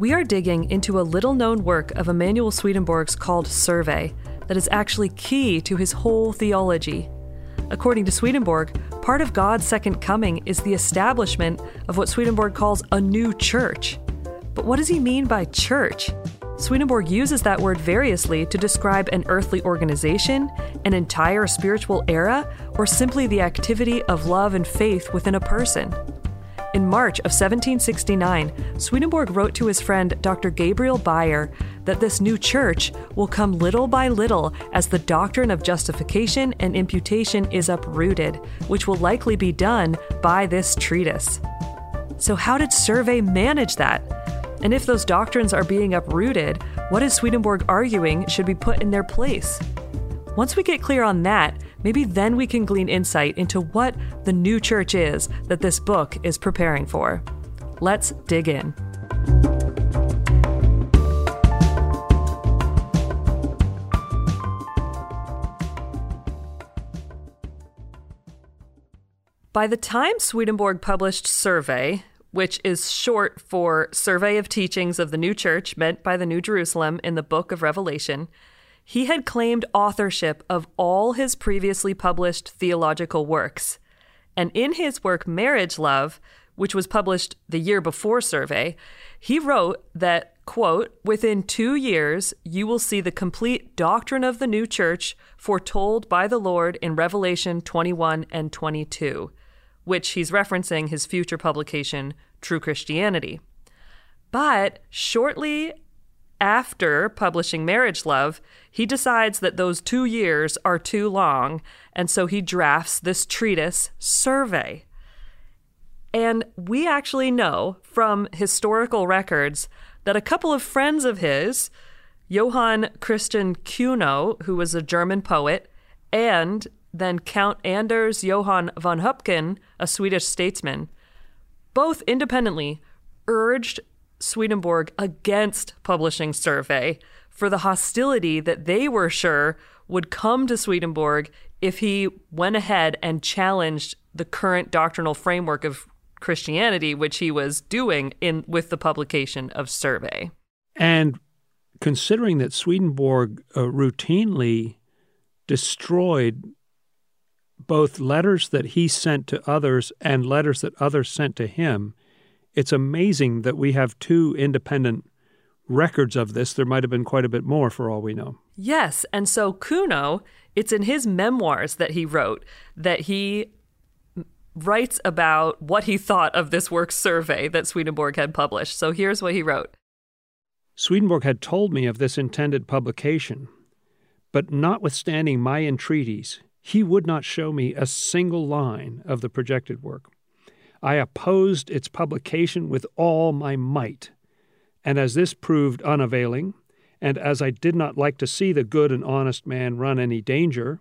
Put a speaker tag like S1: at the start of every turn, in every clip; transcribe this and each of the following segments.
S1: we are digging into a little known work of Emanuel Swedenborg's called Survey that is actually key to his whole theology. According to Swedenborg, part of God's second coming is the establishment of what Swedenborg calls a new church. But what does he mean by church? Swedenborg uses that word variously to describe an earthly organization, an entire spiritual era, or simply the activity of love and faith within a person. In March of 1769, Swedenborg wrote to his friend Dr. Gabriel Beyer that this new church will come little by little as the doctrine of justification and imputation is uprooted, which will likely be done by this treatise. So, how did Survey manage that? And if those doctrines are being uprooted, what is Swedenborg arguing should be put in their place? Once we get clear on that, maybe then we can glean insight into what the new church is that this book is preparing for. Let's dig in. By the time Swedenborg published Survey, which is short for Survey of Teachings of the New Church meant by the New Jerusalem in the Book of Revelation, he had claimed authorship of all his previously published theological works. And in his work Marriage Love, which was published the year before Survey, he wrote that, quote, within two years, you will see the complete doctrine of the new church foretold by the Lord in Revelation 21 and 22 which he's referencing his future publication, True Christianity. But shortly after publishing Marriage Love, he decides that those two years are too long, and so he drafts this treatise, Survey. And we actually know from historical records that a couple of friends of his, Johann Christian Cuno, who was a German poet, and then Count Anders Johann von Höpken, a Swedish statesman, both independently urged Swedenborg against publishing Survey for the hostility that they were sure would come to Swedenborg if he went ahead and challenged the current doctrinal framework of Christianity, which he was doing in with the publication of Survey.
S2: And considering that Swedenborg uh, routinely destroyed both letters that he sent to others and letters that others sent to him, it's amazing that we have two independent records of this. There might have been quite a bit more for all we know.
S1: Yes. And so Cuno, it's in his memoirs that he wrote that he writes about what he thought of this work survey that Swedenborg had published. So here's what he wrote
S2: Swedenborg had told me of this intended publication, but notwithstanding my entreaties, he would not show me a single line of the projected work. I opposed its publication with all my might. And as this proved unavailing, and as I did not like to see the good and honest man run any danger,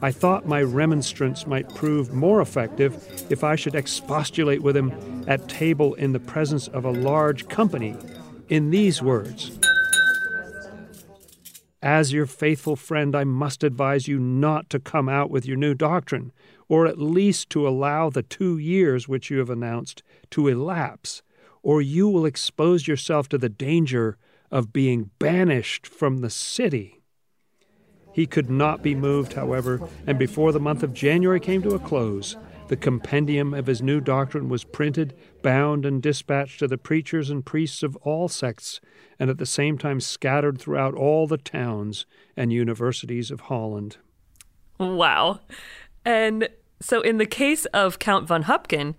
S2: I thought my remonstrance might prove more effective if I should expostulate with him at table in the presence of a large company in these words as your faithful friend, I must advise you not to come out with your new doctrine, or at least to allow the two years which you have announced to elapse, or you will expose yourself to the danger of being banished from the city. He could not be moved, however, and before the month of January came to a close, the compendium of his new doctrine was printed, bound, and dispatched to the preachers and priests of all sects, and at the same time scattered throughout all the towns and universities of Holland.
S1: Wow. And so, in the case of Count von Höpken,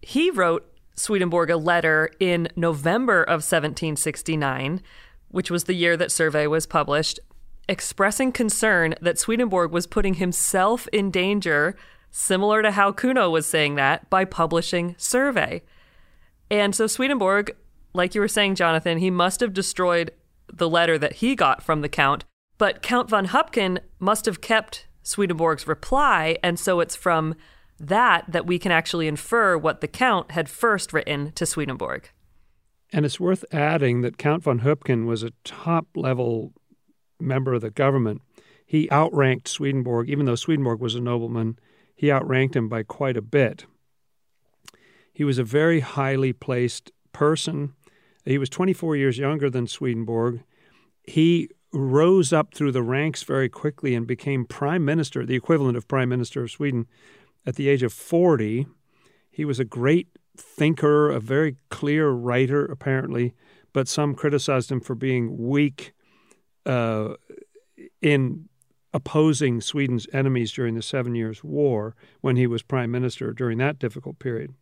S1: he wrote Swedenborg a letter in November of 1769, which was the year that Survey was published, expressing concern that Swedenborg was putting himself in danger similar to how Cuno was saying that by publishing Survey. And so Swedenborg, like you were saying, Jonathan, he must have destroyed the letter that he got from the Count, but Count von Höpken must have kept Swedenborg's reply, and so it's from that that we can actually infer what the Count had first written to Swedenborg.
S2: And it's worth adding that Count von Höpken was a top level member of the government. He outranked Swedenborg, even though Swedenborg was a nobleman he outranked him by quite a bit. He was a very highly placed person, He was 24 years younger than Swedenborg. He rose up through the ranks very quickly and became prime minister, the equivalent of prime minister of Sweden, at the age of 40. He was a great thinker, a very clear writer, apparently, but some criticized him for being weak uh, in opposing Sweden's enemies during the Seven Years' War when he was prime minister during that difficult period.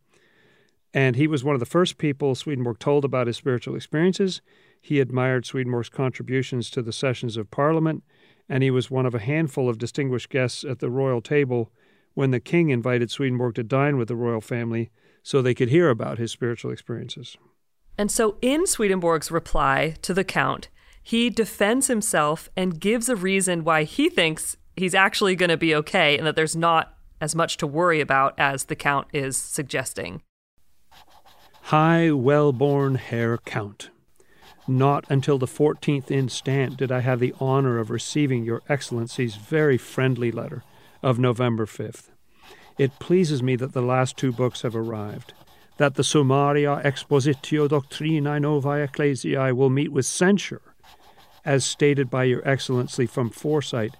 S2: And he was one of the first people Swedenborg told about his spiritual experiences. He admired Swedenborg's contributions to the sessions of Parliament, and he was one of a handful of distinguished guests at the royal table when the king invited Swedenborg to dine with the royal family so they could hear about his spiritual experiences.
S1: And so, in Swedenborg's reply to the Count, he defends himself and gives a reason why he thinks he's actually going to be okay and that there's not as much to worry about as the Count is suggesting.
S2: High, well born Herr Count, not until the 14th instant did I have the honor of receiving Your Excellency's very friendly letter of November 5th. It pleases me that the last two books have arrived, that the Summaria Expositio Doctrinae Novae Ecclesiae will meet with censure, as stated by Your Excellency from foresight,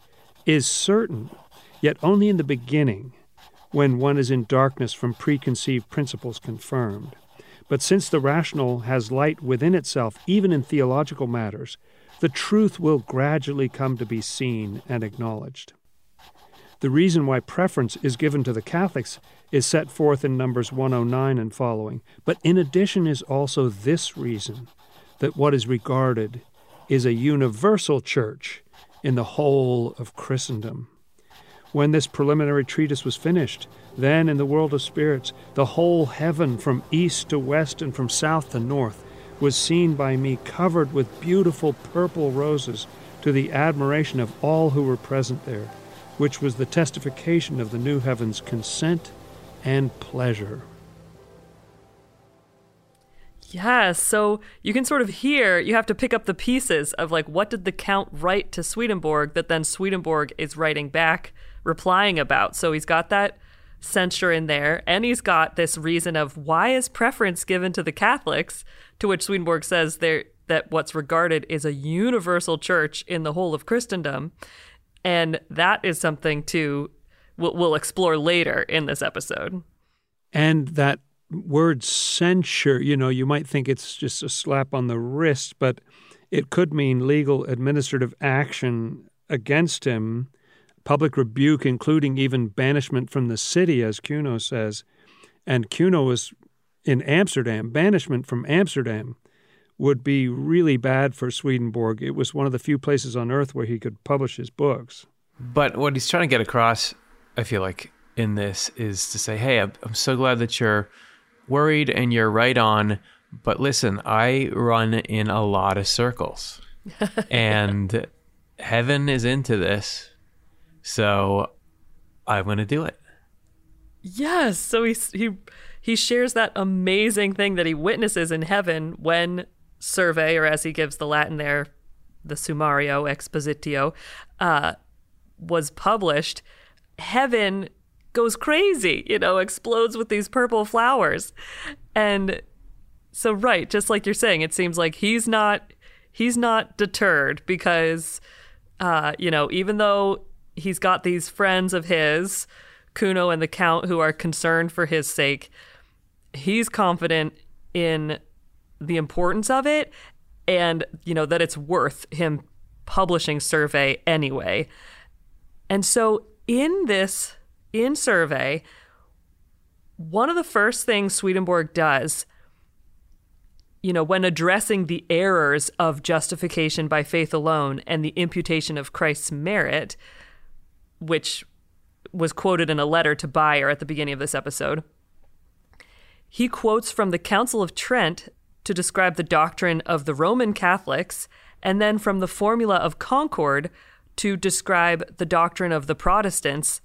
S2: is certain, yet only in the beginning, when one is in darkness from preconceived principles confirmed. But since the rational has light within itself, even in theological matters, the truth will gradually come to be seen and acknowledged. The reason why preference is given to the Catholics is set forth in Numbers 109 and following. But in addition is also this reason that what is regarded is a universal church in the whole of Christendom. When this preliminary treatise was finished, then in the world of spirits, the whole heaven from east to west and from south to north was seen by me covered with beautiful purple roses to the admiration of all who were present there which was the testification of the new heaven's consent and pleasure.
S1: Yes, so you can sort of hear, you have to pick up the pieces of like what did the Count write to Swedenborg that then Swedenborg is writing back, replying about. So he's got that censure in there, and he's got this reason of why is preference given to the Catholics, to which Swedenborg says there that what's regarded is a universal church in the whole of Christendom. And that is something to we'll, we'll explore later in this episode.
S2: And that word censure, you know, you might think it's just a slap on the wrist, but it could mean legal administrative action against him, public rebuke, including even banishment from the city, as Cuno says. And Cuno was in Amsterdam, banishment from Amsterdam would be really bad for Swedenborg. It was one of the few places on earth where he could publish his books.
S3: But what he's trying to get across, I feel like, in this is to say, hey, I'm, I'm so glad that you're worried and you're right on. But listen, I run in a lot of circles, and heaven is into this. So I'm going to do it.
S1: Yes. So he, he, he shares that amazing thing that he witnesses in heaven when survey, or as he gives the Latin there, the Summario Expositio, uh, was published, heaven goes crazy, you know, explodes with these purple flowers. And so right, just like you're saying, it seems like he's not he's not deterred because uh, you know, even though he's got these friends of his, Cuno and the Count, who are concerned for his sake, he's confident in the importance of it and you know that it's worth him publishing survey anyway. And so in this in survey one of the first things swedenborg does you know when addressing the errors of justification by faith alone and the imputation of christ's merit which was quoted in a letter to Beyer at the beginning of this episode he quotes from the Council of Trent to describe the doctrine of the Roman Catholics, and then from the Formula of Concord to describe the doctrine of the Protestants.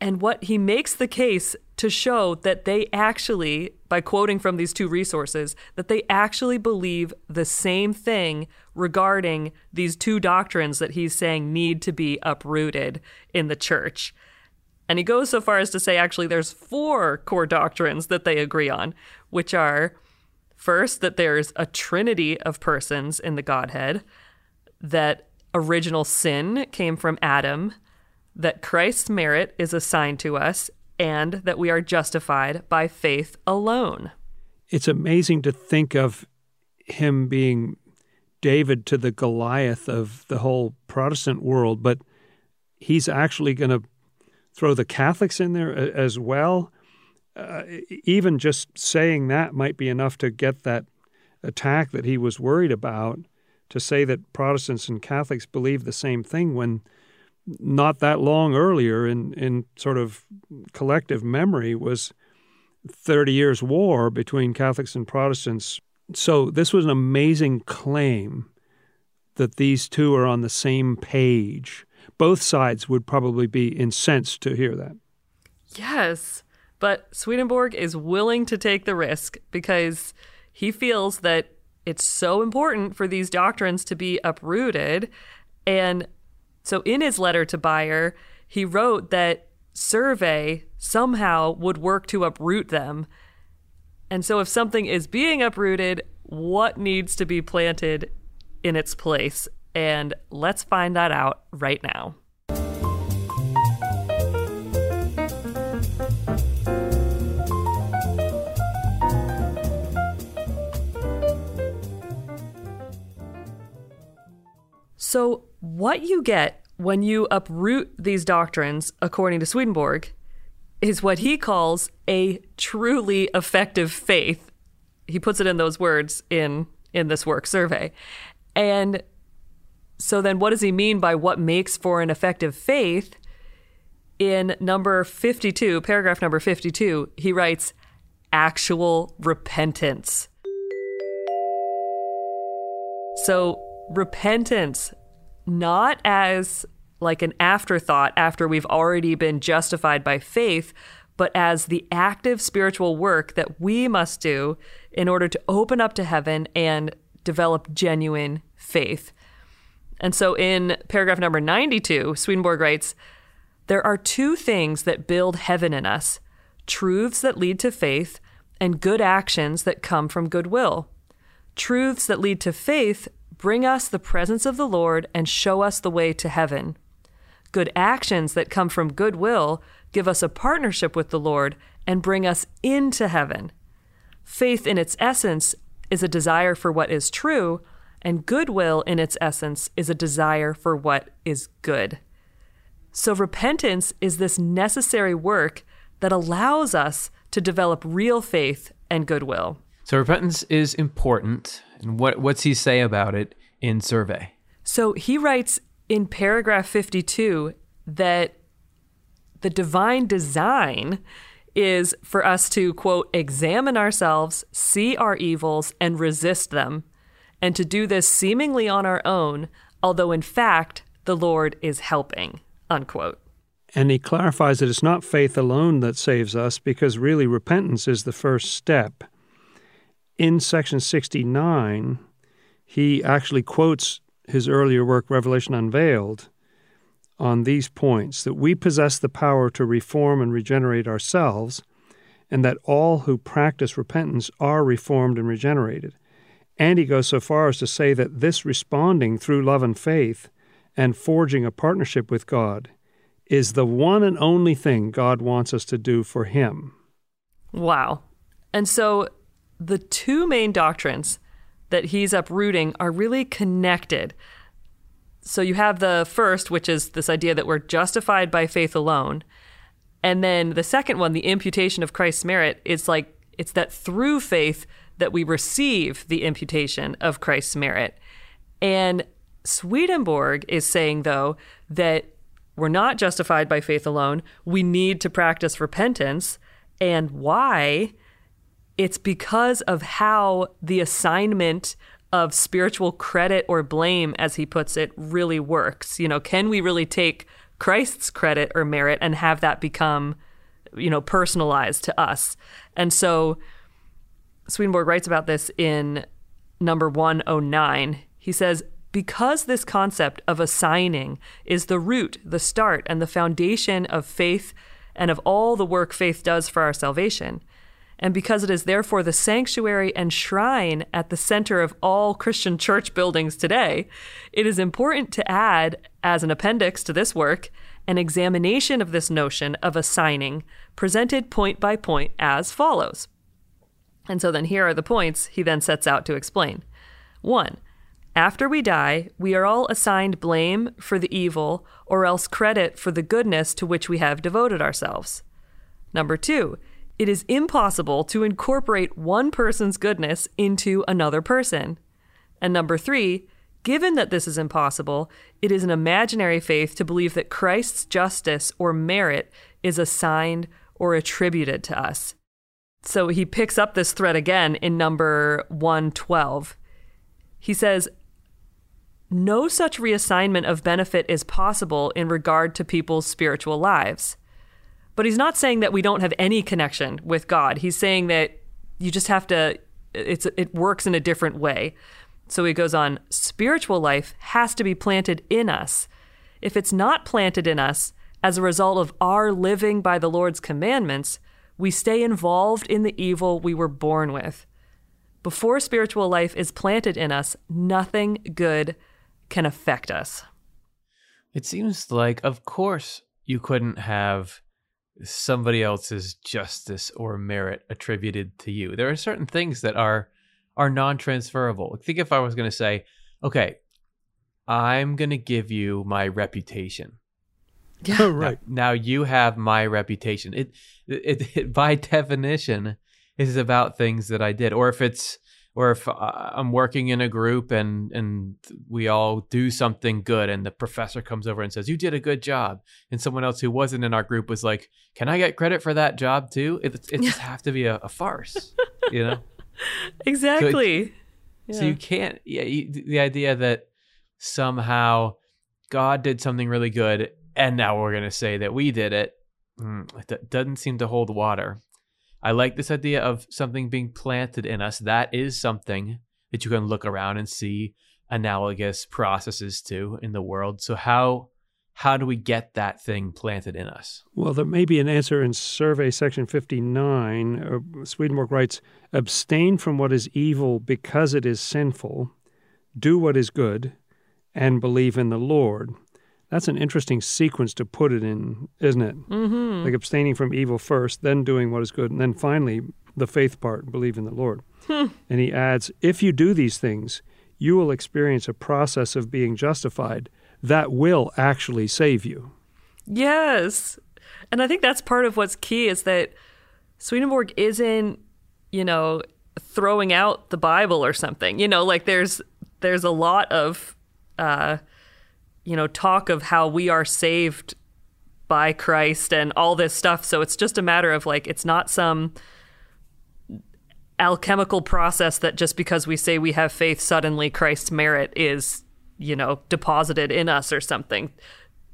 S1: And what he makes the case to show that they actually, by quoting from these two resources, that they actually believe the same thing regarding these two doctrines that he's saying need to be uprooted in the church. And he goes so far as to say actually there's four core doctrines that they agree on, which are First, that there's a trinity of persons in the Godhead, that original sin came from Adam, that Christ's merit is assigned to us, and that we are justified by faith alone.
S2: It's amazing to think of him being David to the Goliath of the whole Protestant world, but he's actually going to throw the Catholics in there as well. Uh, even just saying that might be enough to get that attack that he was worried about to say that Protestants and Catholics believe the same thing when not that long earlier in, in sort of collective memory was 30 years war between Catholics and Protestants. So this was an amazing claim that these two are on the same page both sides would probably be incensed to hear that.
S1: Yes, but Swedenborg is willing to take the risk because he feels that it's so important for these doctrines to be uprooted. And so in his letter to Beyer, he wrote that survey somehow would work to uproot them. And so if something is being uprooted, what needs to be planted in its place? And let's find that out right now. So, what you get when you uproot these doctrines, according to Swedenborg, is what he calls a truly effective faith. He puts it in those words in in this work survey. And so then what does he mean by what makes for an effective faith? In number 52, paragraph number 52, he writes actual repentance. So, repentance, not as like an afterthought after we've already been justified by faith, but as the active spiritual work that we must do in order to open up to heaven and develop genuine faith. And so in paragraph number 92, Swedenborg writes There are two things that build heaven in us truths that lead to faith, and good actions that come from goodwill. Truths that lead to faith bring us the presence of the Lord and show us the way to heaven. Good actions that come from goodwill give us a partnership with the Lord and bring us into heaven. Faith in its essence is a desire for what is true, and goodwill, in its essence, is a desire for what is good. So, repentance is this necessary work that allows us to develop real faith and goodwill.
S3: So, repentance is important. And what, what's he say about it in Survey?
S1: So, he writes in paragraph 52 that the divine design is for us to, quote, examine ourselves, see our evils, and resist them and to do this seemingly on our own, although in fact the Lord is helping. Unquote.
S2: And he clarifies that it's not faith alone that saves us, because really repentance is the first step. In section 69, he actually quotes his earlier work, Revelation Unveiled, on these points that we possess the power to reform and regenerate ourselves, and that all who practice repentance are reformed and regenerated. And he goes so far as to say that this responding through love and faith and forging a partnership with God is the one and only thing God wants us to do for him.
S1: Wow. And so the two main doctrines that he's uprooting are really connected. So you have the first, which is this idea that we're justified by faith alone. And then the second one, the imputation of Christ's merit, is like it's that through faith that we receive the imputation of Christ's merit. And Swedenborg is saying, though, that we're not justified by faith alone. We need to practice repentance. And why? It's because of how the assignment of spiritual credit or blame, as he puts it, really works. You know, can we really take Christ's credit or merit and have that become, you know, personalized to us? And so Swedenborg writes about this in number 109. He says, because this concept of assigning is the root, the start, and the foundation of faith and of all the work faith does for our salvation, And because it is therefore the sanctuary and shrine at the center of all Christian church buildings today, it is important to add, as an appendix to this work, an examination of this notion of assigning, presented point by point as follows. And so then here are the points he then sets out to explain. One, after we die, we are all assigned blame for the evil or else credit for the goodness to which we have devoted ourselves. Number two, it is impossible to incorporate one person's goodness into another person. And number three, given that this is impossible, it is an imaginary faith to believe that Christ's justice or merit is assigned or attributed to us. So he picks up this thread again in number 112. He says, No such reassignment of benefit is possible in regard to people's spiritual lives. But he's not saying that we don't have any connection with God. He's saying that you just have to, it's, it works in a different way. So he goes on spiritual life has to be planted in us. If it's not planted in us as a result of our living by the Lord's commandments, we stay involved in the evil we were born with. Before spiritual life is planted in us, nothing good can affect us.
S3: It seems like, of course, you couldn't have somebody else's justice or merit attributed to you. There are certain things that are are non-transferable. Think if I was going to say, "Okay, I'm going to give you my reputation."
S2: Yeah, oh, right.
S3: Now, now, you have my reputation. It, it, it by definition is about things that I did, or if it's or if uh, I'm working in a group and and we all do something good and the professor comes over and says you did a good job. And someone else who wasn't in our group was like can I get credit for that job too? It it just have to be a, a farce you know?
S1: Exactly
S3: so, it, yeah. so you can't yeah you, the idea that somehow God did something really good and now we're gonna say that we did it mm, it doesn't seem to hold water I like this idea of something being planted in us. That is something that you can look around and see analogous processes to in the world. So how how do we get that thing planted in us?
S2: Well, there may be an answer in survey section 59. Uh, Swedenborg writes, abstain from what is evil because it is sinful, do what is good, and believe in the Lord. That's an interesting sequence to put it in, isn't it?
S1: Mm-hmm.
S2: Like abstaining from evil first, then doing what is good, and then finally the faith part, believe in the Lord.
S1: Hmm.
S2: And he adds, if you do these things, you will experience a process of being justified that will actually save you.
S1: Yes. And I think that's part of what's key is that Swedenborg isn't, you know, throwing out the Bible or something. You know, like there's there's a lot of uh you know, talk of how we are saved by Christ and all this stuff. So it's just a matter of like, it's not some alchemical process that just because we say we have faith, suddenly Christ's merit is, you know, deposited in us or something.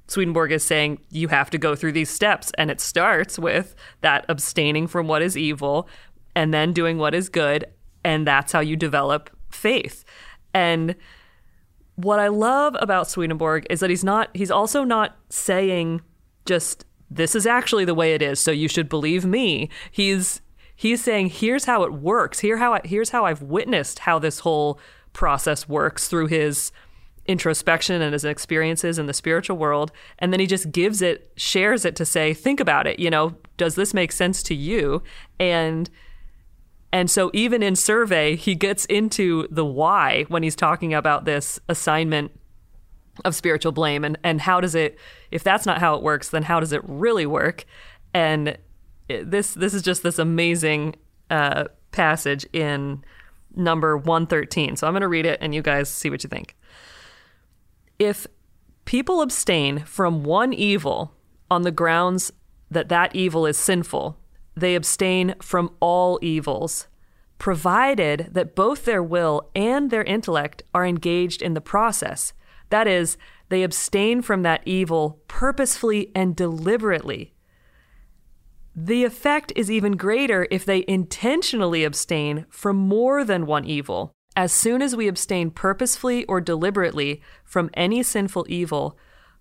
S1: Swedenborg is saying you have to go through these steps, and it starts with that abstaining from what is evil and then doing what is good. And that's how you develop faith. And what I love about Swedenborg is that he's not he's also not saying just this is actually the way it is, so you should believe me. He's he's saying here's how it works. Here how I, here's how I've witnessed how this whole process works through his introspection and his experiences in the spiritual world and then he just gives it shares it to say think about it you know does this make sense to you and and so even in survey, he gets into the why when he's talking about this assignment of spiritual blame and, and how does it if that's not how it works, then how does it really work? And this this is just this amazing uh, passage in number 113. So I'm going to read it and you guys see what you think. If people abstain from one evil on the grounds that that evil is sinful, they abstain from all evils, provided that both their will and their intellect are engaged in the process. That is, they abstain from that evil purposefully and deliberately. The effect is even greater if they intentionally abstain from more than one evil. As soon as we abstain purposefully or deliberately from any sinful evil,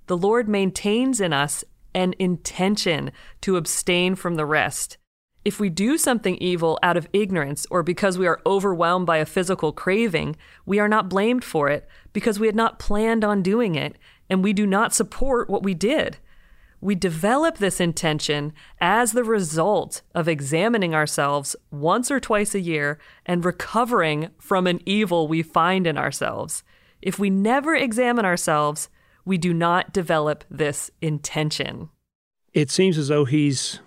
S1: the Lord maintains in us an intention to abstain from the rest If we do something evil out of ignorance or because we are overwhelmed by a physical craving, we are not blamed for it because we had not planned on doing it and we do not support what we did. We develop this intention as the result of examining ourselves once or twice a year and recovering from an evil we find in ourselves. If we never examine ourselves, we do not develop this intention.
S2: It seems as though he's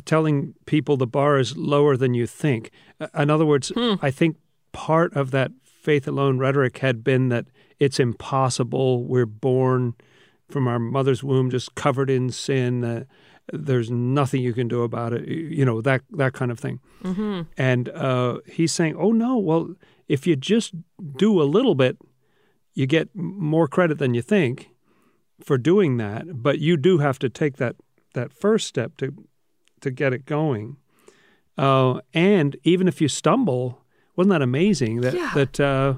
S2: telling people the bar is lower than you think. Uh, In other words,
S1: Hmm.
S2: I think part of that faith alone rhetoric had been that it's impossible. We're born from our mother's womb just covered in sin. Uh, there's nothing you can do about it. You know that that kind of thing.
S1: Mm-hmm.
S2: And uh, he's saying, "Oh no! Well, if you just do a little bit, you get more credit than you think for doing that. But you do have to take that that first step to to get it going. Uh, and even if you stumble, wasn't that amazing? That
S1: Yeah.
S2: that uh,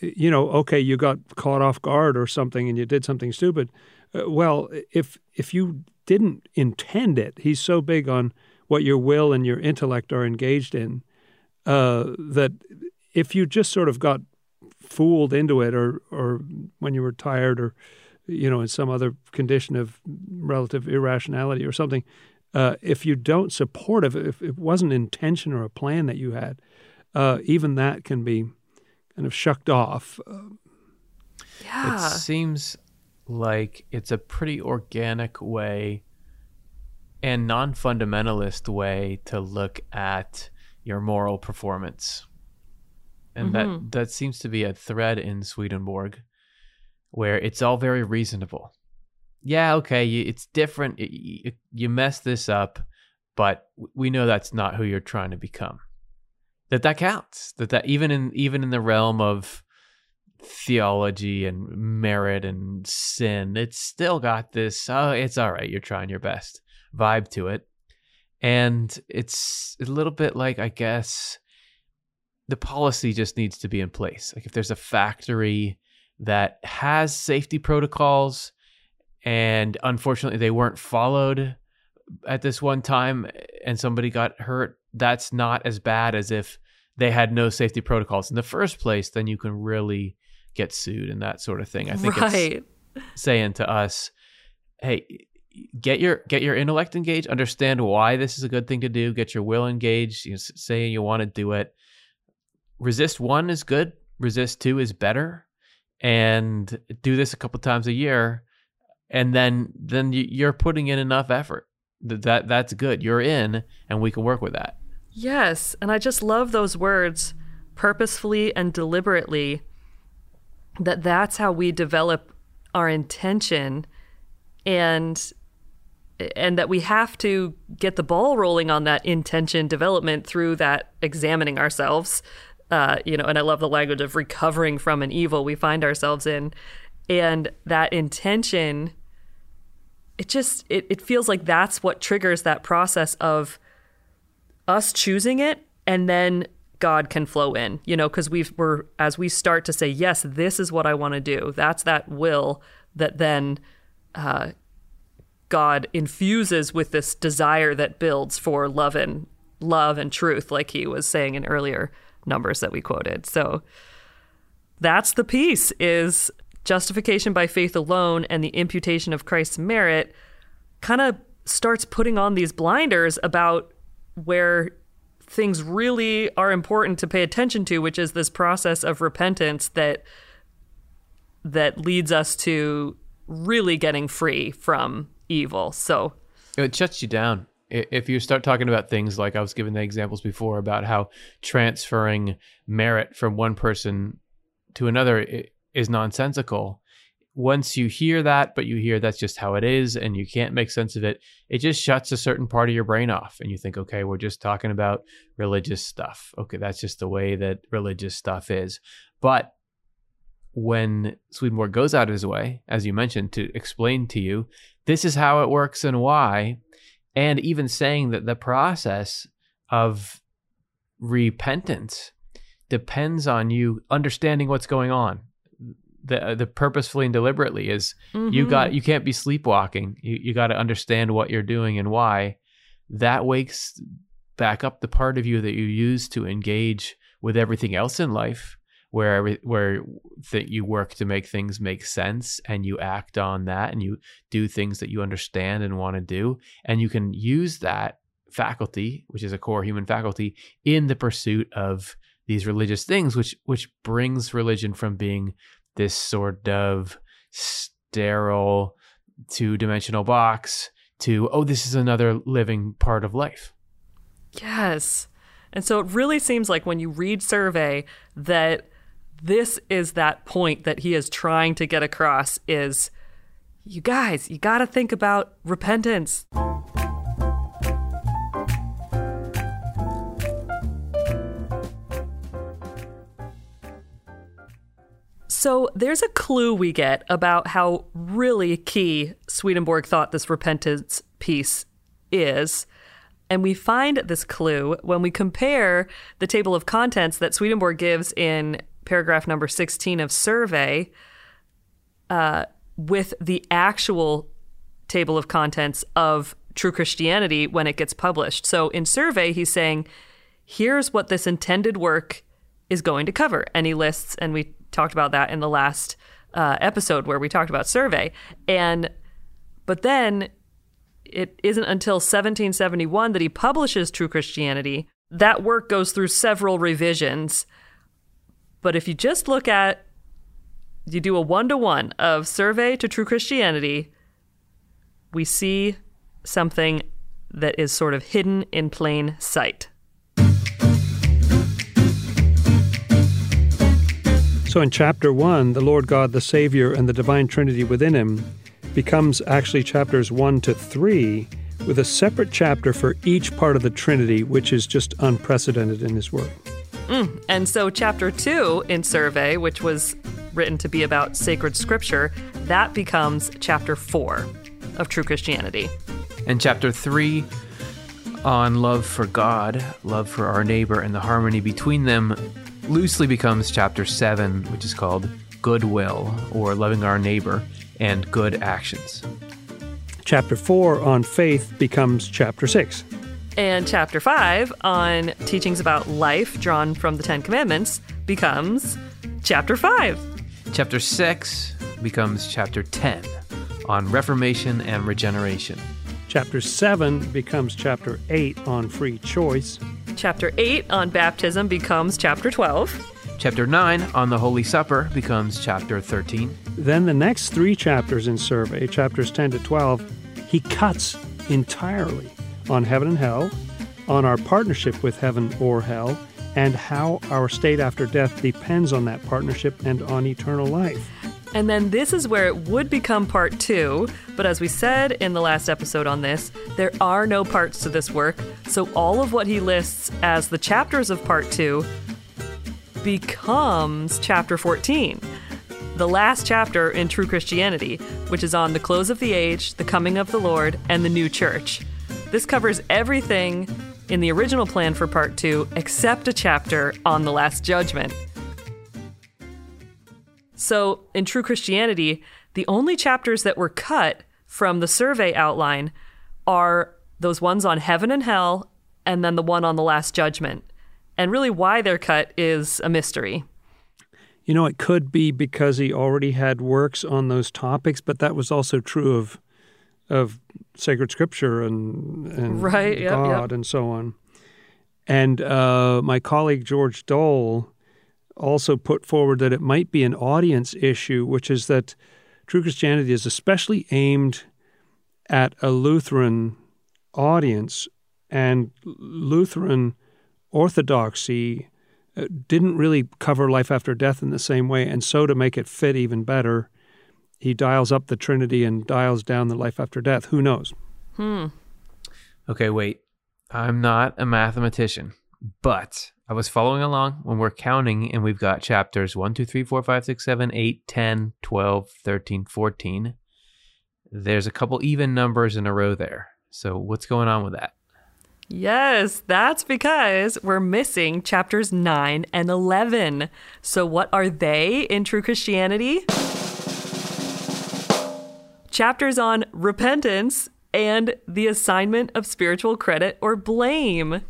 S2: you know, okay, you got caught off guard or something, and you did something stupid. Uh, well, if if you didn't intend it, he's so big on what your will and your intellect are engaged in uh, that if you just sort of got fooled into it, or or when you were tired, or you know, in some other condition of relative irrationality or something, uh, if you don't support it, if it wasn't intention or a plan that you had, uh, even that can be kind of shucked off.
S1: Yeah.
S3: It seems like it's a pretty organic way and non fundamentalist way to look at your moral performance. And that, that seems to be a thread in Swedenborg where it's all very reasonable. Yeah, okay, you, it's different. y- y- you mess this up, but we know that's not who you're trying to become. That that counts. That that even in even in the realm of theology and merit and sin, it's still got this, oh, it's all right, you're trying your best vibe to it. And it's a little bit like, I guess, the policy just needs to be in place. Like if there's a factory that has safety protocols and unfortunately they weren't followed at this one time and somebody got hurt, that's not as bad as if they had no safety protocols in the first place, then you can really get sued and that sort of thing. I think it's saying to us, "Hey, get your get your intellect engaged. Understand why this is a good thing to do. Get your will engaged. You know, saying you want to do it. Resist one is good. Resist two is better, and do this a couple times a year, and then then you- you're putting in enough effort. That that that's good. You're in, and we can work with that.
S1: Yes, and I just love those words purposefully and deliberately that that's how we develop our intention and and that we have to get the ball rolling on that intention development through that examining ourselves uh, you know and i love the language of recovering from an evil we find ourselves in and that intention it just it, it feels like that's what triggers that process of us choosing it and then God can flow in, you know, because we've we're as we start to say, yes, this is what I want to do. That's that will that then uh, God infuses with this desire that builds for love and love and truth, like he was saying in earlier numbers that we quoted. So that's the piece is justification by faith alone and the imputation of Christ's merit kind of starts putting on these blinders about where things really are important to pay attention to, which is this process of repentance that that leads us to really getting free from evil. So
S3: It shuts you down. If you start talking about things like I was giving the examples before about how transferring merit from one person to another i- is nonsensical. Once you hear that, but you hear that's just how it is and you can't make sense of it, it just shuts a certain part of your brain off. And you think, okay, we're just talking about religious stuff. Okay, that's just the way that religious stuff is. But when Swedenborg goes out of his way, as you mentioned, to explain to you, this is how it works and why, and even saying that the process of repentance depends on you understanding what's going on. The the purposefully and deliberately is you
S1: mhm.
S3: got you can't be sleepwalking. You you got to understand what you're doing and why. that wakes back up the part of you that you use to engage with everything else in life where every, where that you work to make things make sense and you act on that and you do things that you understand and want to do and you can use that faculty which is a core human faculty in the pursuit of these religious things which which brings religion from being this sort of sterile two-dimensional box to oh this is another living part of life
S1: yes and so it really seems like when you read survey that this is that point that he is trying to get across is you guys, you got to think about repentance. So there's a clue we get about how really key Swedenborg thought this repentance piece is. And we find this clue when we compare the table of contents that Swedenborg gives in paragraph number 16 of survey uh, with the actual table of contents of True Christianity when it gets published. So in survey, he's saying, here's what this intended work is going to cover. And he lists, and we talked about that in the last uh, episode where we talked about survey. And, but then it isn't until 1771 that he publishes True Christianity. That work goes through several revisions but if you just look at, you do a one to one of survey to true Christianity, we see something that is sort of hidden in plain sight.
S2: So in chapter one, the Lord God, the Savior, and the Divine Trinity within him becomes actually chapters one to three, with a separate chapter for each part of the Trinity, which is just unprecedented in his work.
S1: Mm. And so, chapter two in Survey, which was written to be about sacred scripture, that becomes chapter four of True Christianity.
S3: And chapter three on love for God, love for our neighbor, and the harmony between them loosely becomes chapter seven, which is called Goodwill or Loving Our Neighbor and Good Actions.
S2: Chapter four on faith becomes chapter six.
S1: And chapter 5 on teachings about life drawn from the Ten Commandments becomes chapter 5.
S3: Chapter 6 becomes chapter 10 on reformation and regeneration.
S2: Chapter 7 becomes chapter 8 on free choice.
S1: Chapter 8 on baptism becomes chapter 12.
S3: Chapter 9 on the Holy Supper becomes chapter 13.
S2: Then the next three chapters in Survey, chapters 10 to 12, he cuts entirely on heaven and hell, on our partnership with heaven or hell, and how our state after death depends on that partnership and on eternal life.
S1: And then this is where it would become part two. But as we said in the last episode on this, there are no parts to this work. So all of what he lists as the chapters of part two becomes chapter 14, the last chapter in True Christianity, which is on the close of the age, the coming of the Lord, and the new church. This covers everything in the original plan for part two except a chapter on the Last Judgment. So, in True Christianity, the only chapters that were cut from the survey outline are those ones on heaven and hell, and then the one on the Last Judgment. And really, why they're cut is a mystery.
S2: You know, it could be because he already had works on those topics, but that was also true of of sacred scripture and, and
S1: right,
S2: yep, God
S1: yep.
S2: and so on. And uh, my colleague George Dole also put forward that it might be an audience issue, which is that true Christianity is especially aimed at a Lutheran audience, and Lutheran orthodoxy uh, didn't really cover life after death in the same way. And so, to make it fit even better, he dials up the Trinity and dials down the life after death. Who knows?
S1: Hmm.
S3: Okay, wait. I'm not a mathematician, but I was following along when we're counting, and we've got chapters 1, 2, 3, 4, 5, 6, 7, 8, 10, 12, 13, 14. There's a couple even numbers in a row there. So, what's going on with that?
S1: Yes, that's because we're missing chapters 9 and 11. So, what are they in True Christianity? chapters on repentance and the assignment of spiritual credit or blame.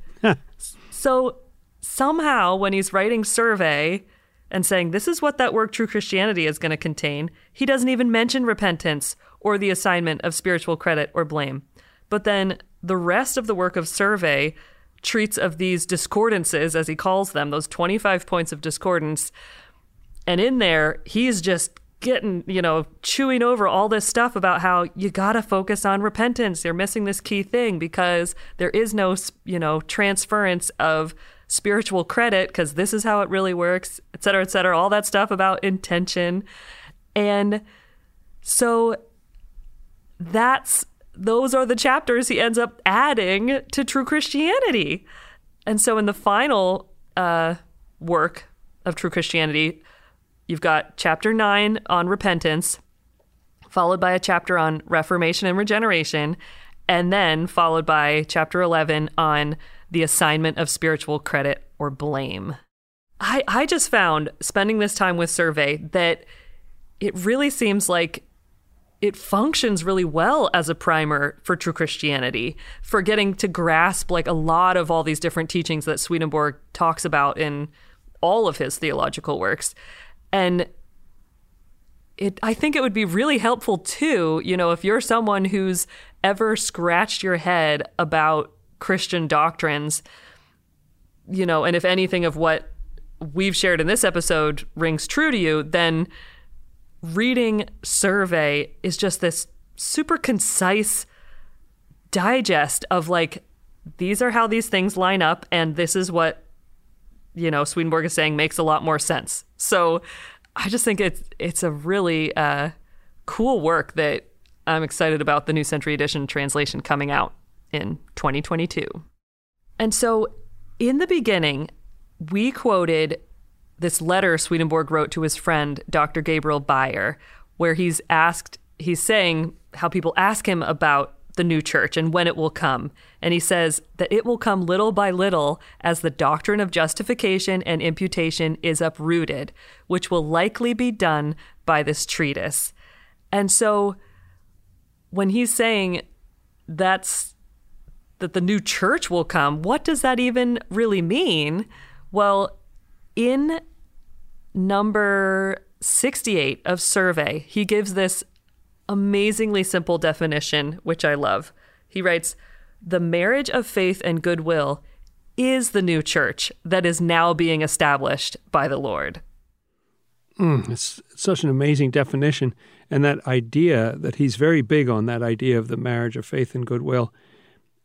S1: so somehow, when he's writing survey and saying this is what that work, True Christianity, is going to contain, he doesn't even mention repentance or the assignment of spiritual credit or blame. But then the rest of the work of survey treats of these discordances, as he calls them, those 25 points of discordance. And in there, he's just getting, you know, chewing over all this stuff about how you got to focus on repentance. You're missing this key thing because there is no, you know, transference of spiritual credit because this is how it really works, et cetera, et cetera. All that stuff about intention. And so that's those are the chapters he ends up adding to True Christianity. And so in the final uh, work of True Christianity, you've got chapter nine on repentance, followed by a chapter on reformation and regeneration, and then followed by chapter 11 on the assignment of spiritual credit or blame. I, I just found spending this time with Survey that it really seems like it functions really well as a primer for true Christianity, for getting to grasp like a lot of all these different teachings that Swedenborg talks about in all of his theological works. And it I think it would be really helpful too, you know, if you're someone who's ever scratched your head about Christian doctrines, you know, and if anything of what we've shared in this episode rings true to you, then reading survey is just this super concise digest of like these are how these things line up and this is what you know Swedenborg is saying makes a lot more sense. So I just think it's it's a really uh, cool work that I'm excited about the New Century Edition translation coming out in 2022. And so in the beginning, we quoted this letter Swedenborg wrote to his friend, Dr. Gabriel Beyer, where he's asked, he's saying how people ask him about the new church and when it will come. And he says that it will come little by little as the doctrine of justification and imputation is uprooted, which will likely be done by this treatise. And so when he's saying that's that the new church will come, what does that even really mean? Well, in number 68 of Survey, he gives this amazingly simple definition, which I love. He writes The marriage of faith and goodwill is the new church that is now being established by the Lord.
S2: Mm, it's such an amazing definition. And that idea that he's very big on that idea of the marriage of faith and goodwill.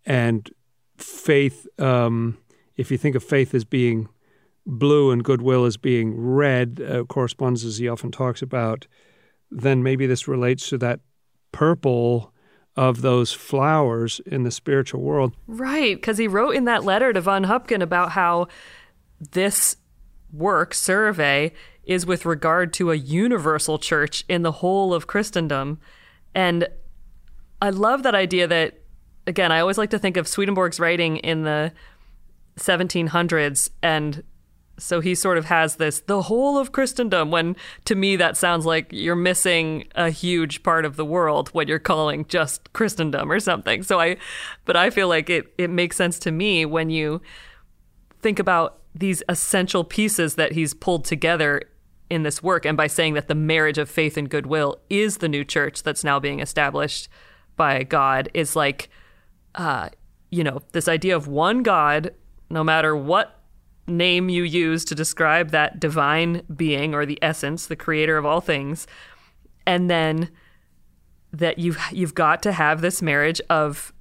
S2: And faith, um, if you think of faith as being blue and goodwill as being red uh, corresponds as he often talks about, then maybe this relates to that purple of those flowers in the spiritual world.
S1: Right, because he wrote in that letter to von Höpken about how this work, survey, is with regard to a universal church in the whole of Christendom. And I love that idea that, again, I always like to think of Swedenborg's writing in the 1700s and so he sort of has this the whole of Christendom when to me that sounds like you're missing a huge part of the world when you're calling just Christendom or something. So I but I feel like it it makes sense to me when you think about these essential pieces that he's pulled together in this work and by saying that the marriage of faith and goodwill is the new church that's now being established by God is like uh you know this idea of one God no matter what name you use to describe that divine being or the essence, the creator of all things, and then that you've you've got to have this marriage of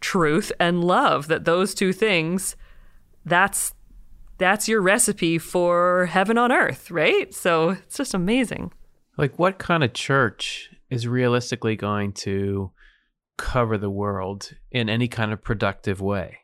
S1: truth and love. That those two things, that's that's your recipe for heaven on earth, right? So it's just amazing.
S3: Like, what kind of church is realistically going to cover the world in any kind of productive way?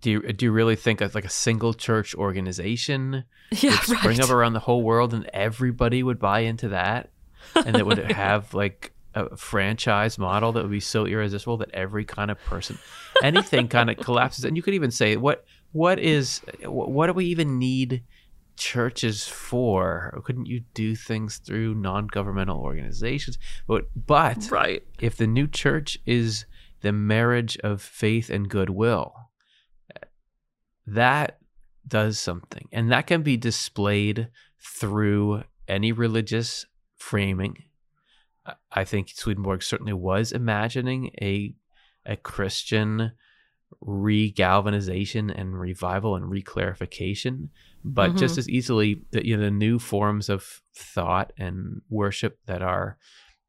S3: do you do you really think of like a single church organization
S1: yeah,
S3: would spring
S1: right.
S3: up around the whole world and everybody would buy into that and it would have like a franchise model that would be so irresistible that every kind of person anything kind of collapses and you could even say what what is what do we even need church is for? Couldn't you do things through non-governmental organizations? But but
S1: Right.
S3: if the new church is the marriage of faith and goodwill, that does something. And that can be displayed through any religious framing. I- I think Swedenborg certainly was imagining a a Christian regalvanization and revival and reclarification, but just mm-hmm. as easily the you know the new forms of thought and worship that are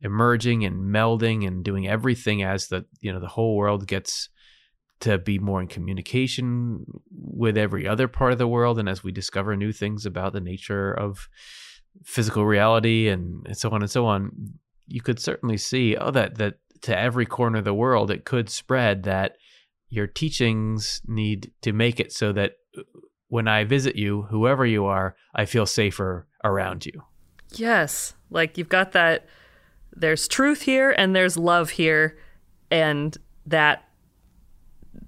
S3: emerging and melding and doing everything as the you know the whole world gets to be more in communication with every other part of the world and as we discover new things about the nature of physical reality and, and so on and so on you could certainly see oh that that to every corner of the world it could spread that your teachings need to make it so that uh, when I visit you, whoever you are, I feel safer around you.
S1: Yes. Like you've got that there's truth here and there's love here and that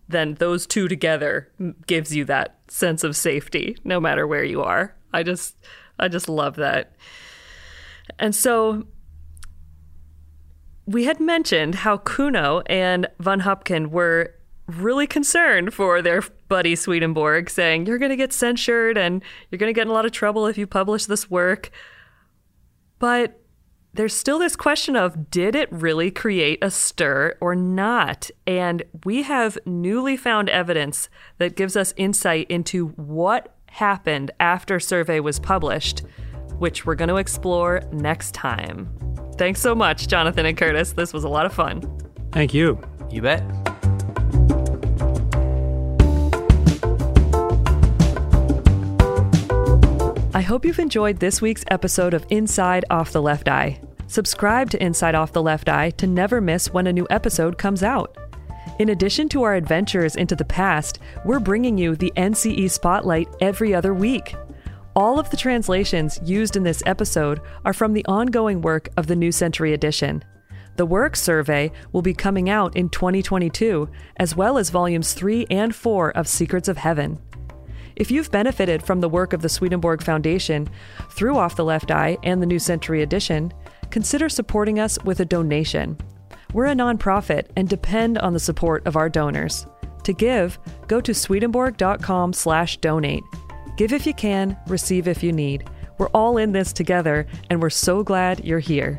S1: then those two together gives you that sense of safety no matter where you are. I just I just love that. And so we had mentioned how Cuno and Von Höpken were really concerned for their buddy Swedenborg, saying, You're going to get censured and you're going to get in a lot of trouble if you publish this work. But there's still this question of did it really create a stir or not? And we have newly found evidence that gives us insight into what happened after survey was published, which we're going to explore next time. Thanks so much, Jonathan and Curtis. This was a lot of fun.
S2: Thank you.
S3: You bet.
S1: I hope you've enjoyed this week's episode of Inside Off the Left Eye. Subscribe to Inside Off the Left Eye to never miss when a new episode comes out. In addition to our adventures into the past, we're bringing you the NCE Spotlight every other week. All of the translations used in this episode are from the ongoing work of the New Century Edition. The work survey will be coming out in 2022, as well as volumes 3 and 4 of Secrets of Heaven. If you've benefited from the work of the Swedenborg Foundation through Off the Left Eye and the New Century Edition, consider supporting us with a donation. We're a nonprofit and depend on the support of our donors. To give, go to swedenborg.com/donate. Give if you can, receive if you need. We're all in this together, and we're so glad you're here.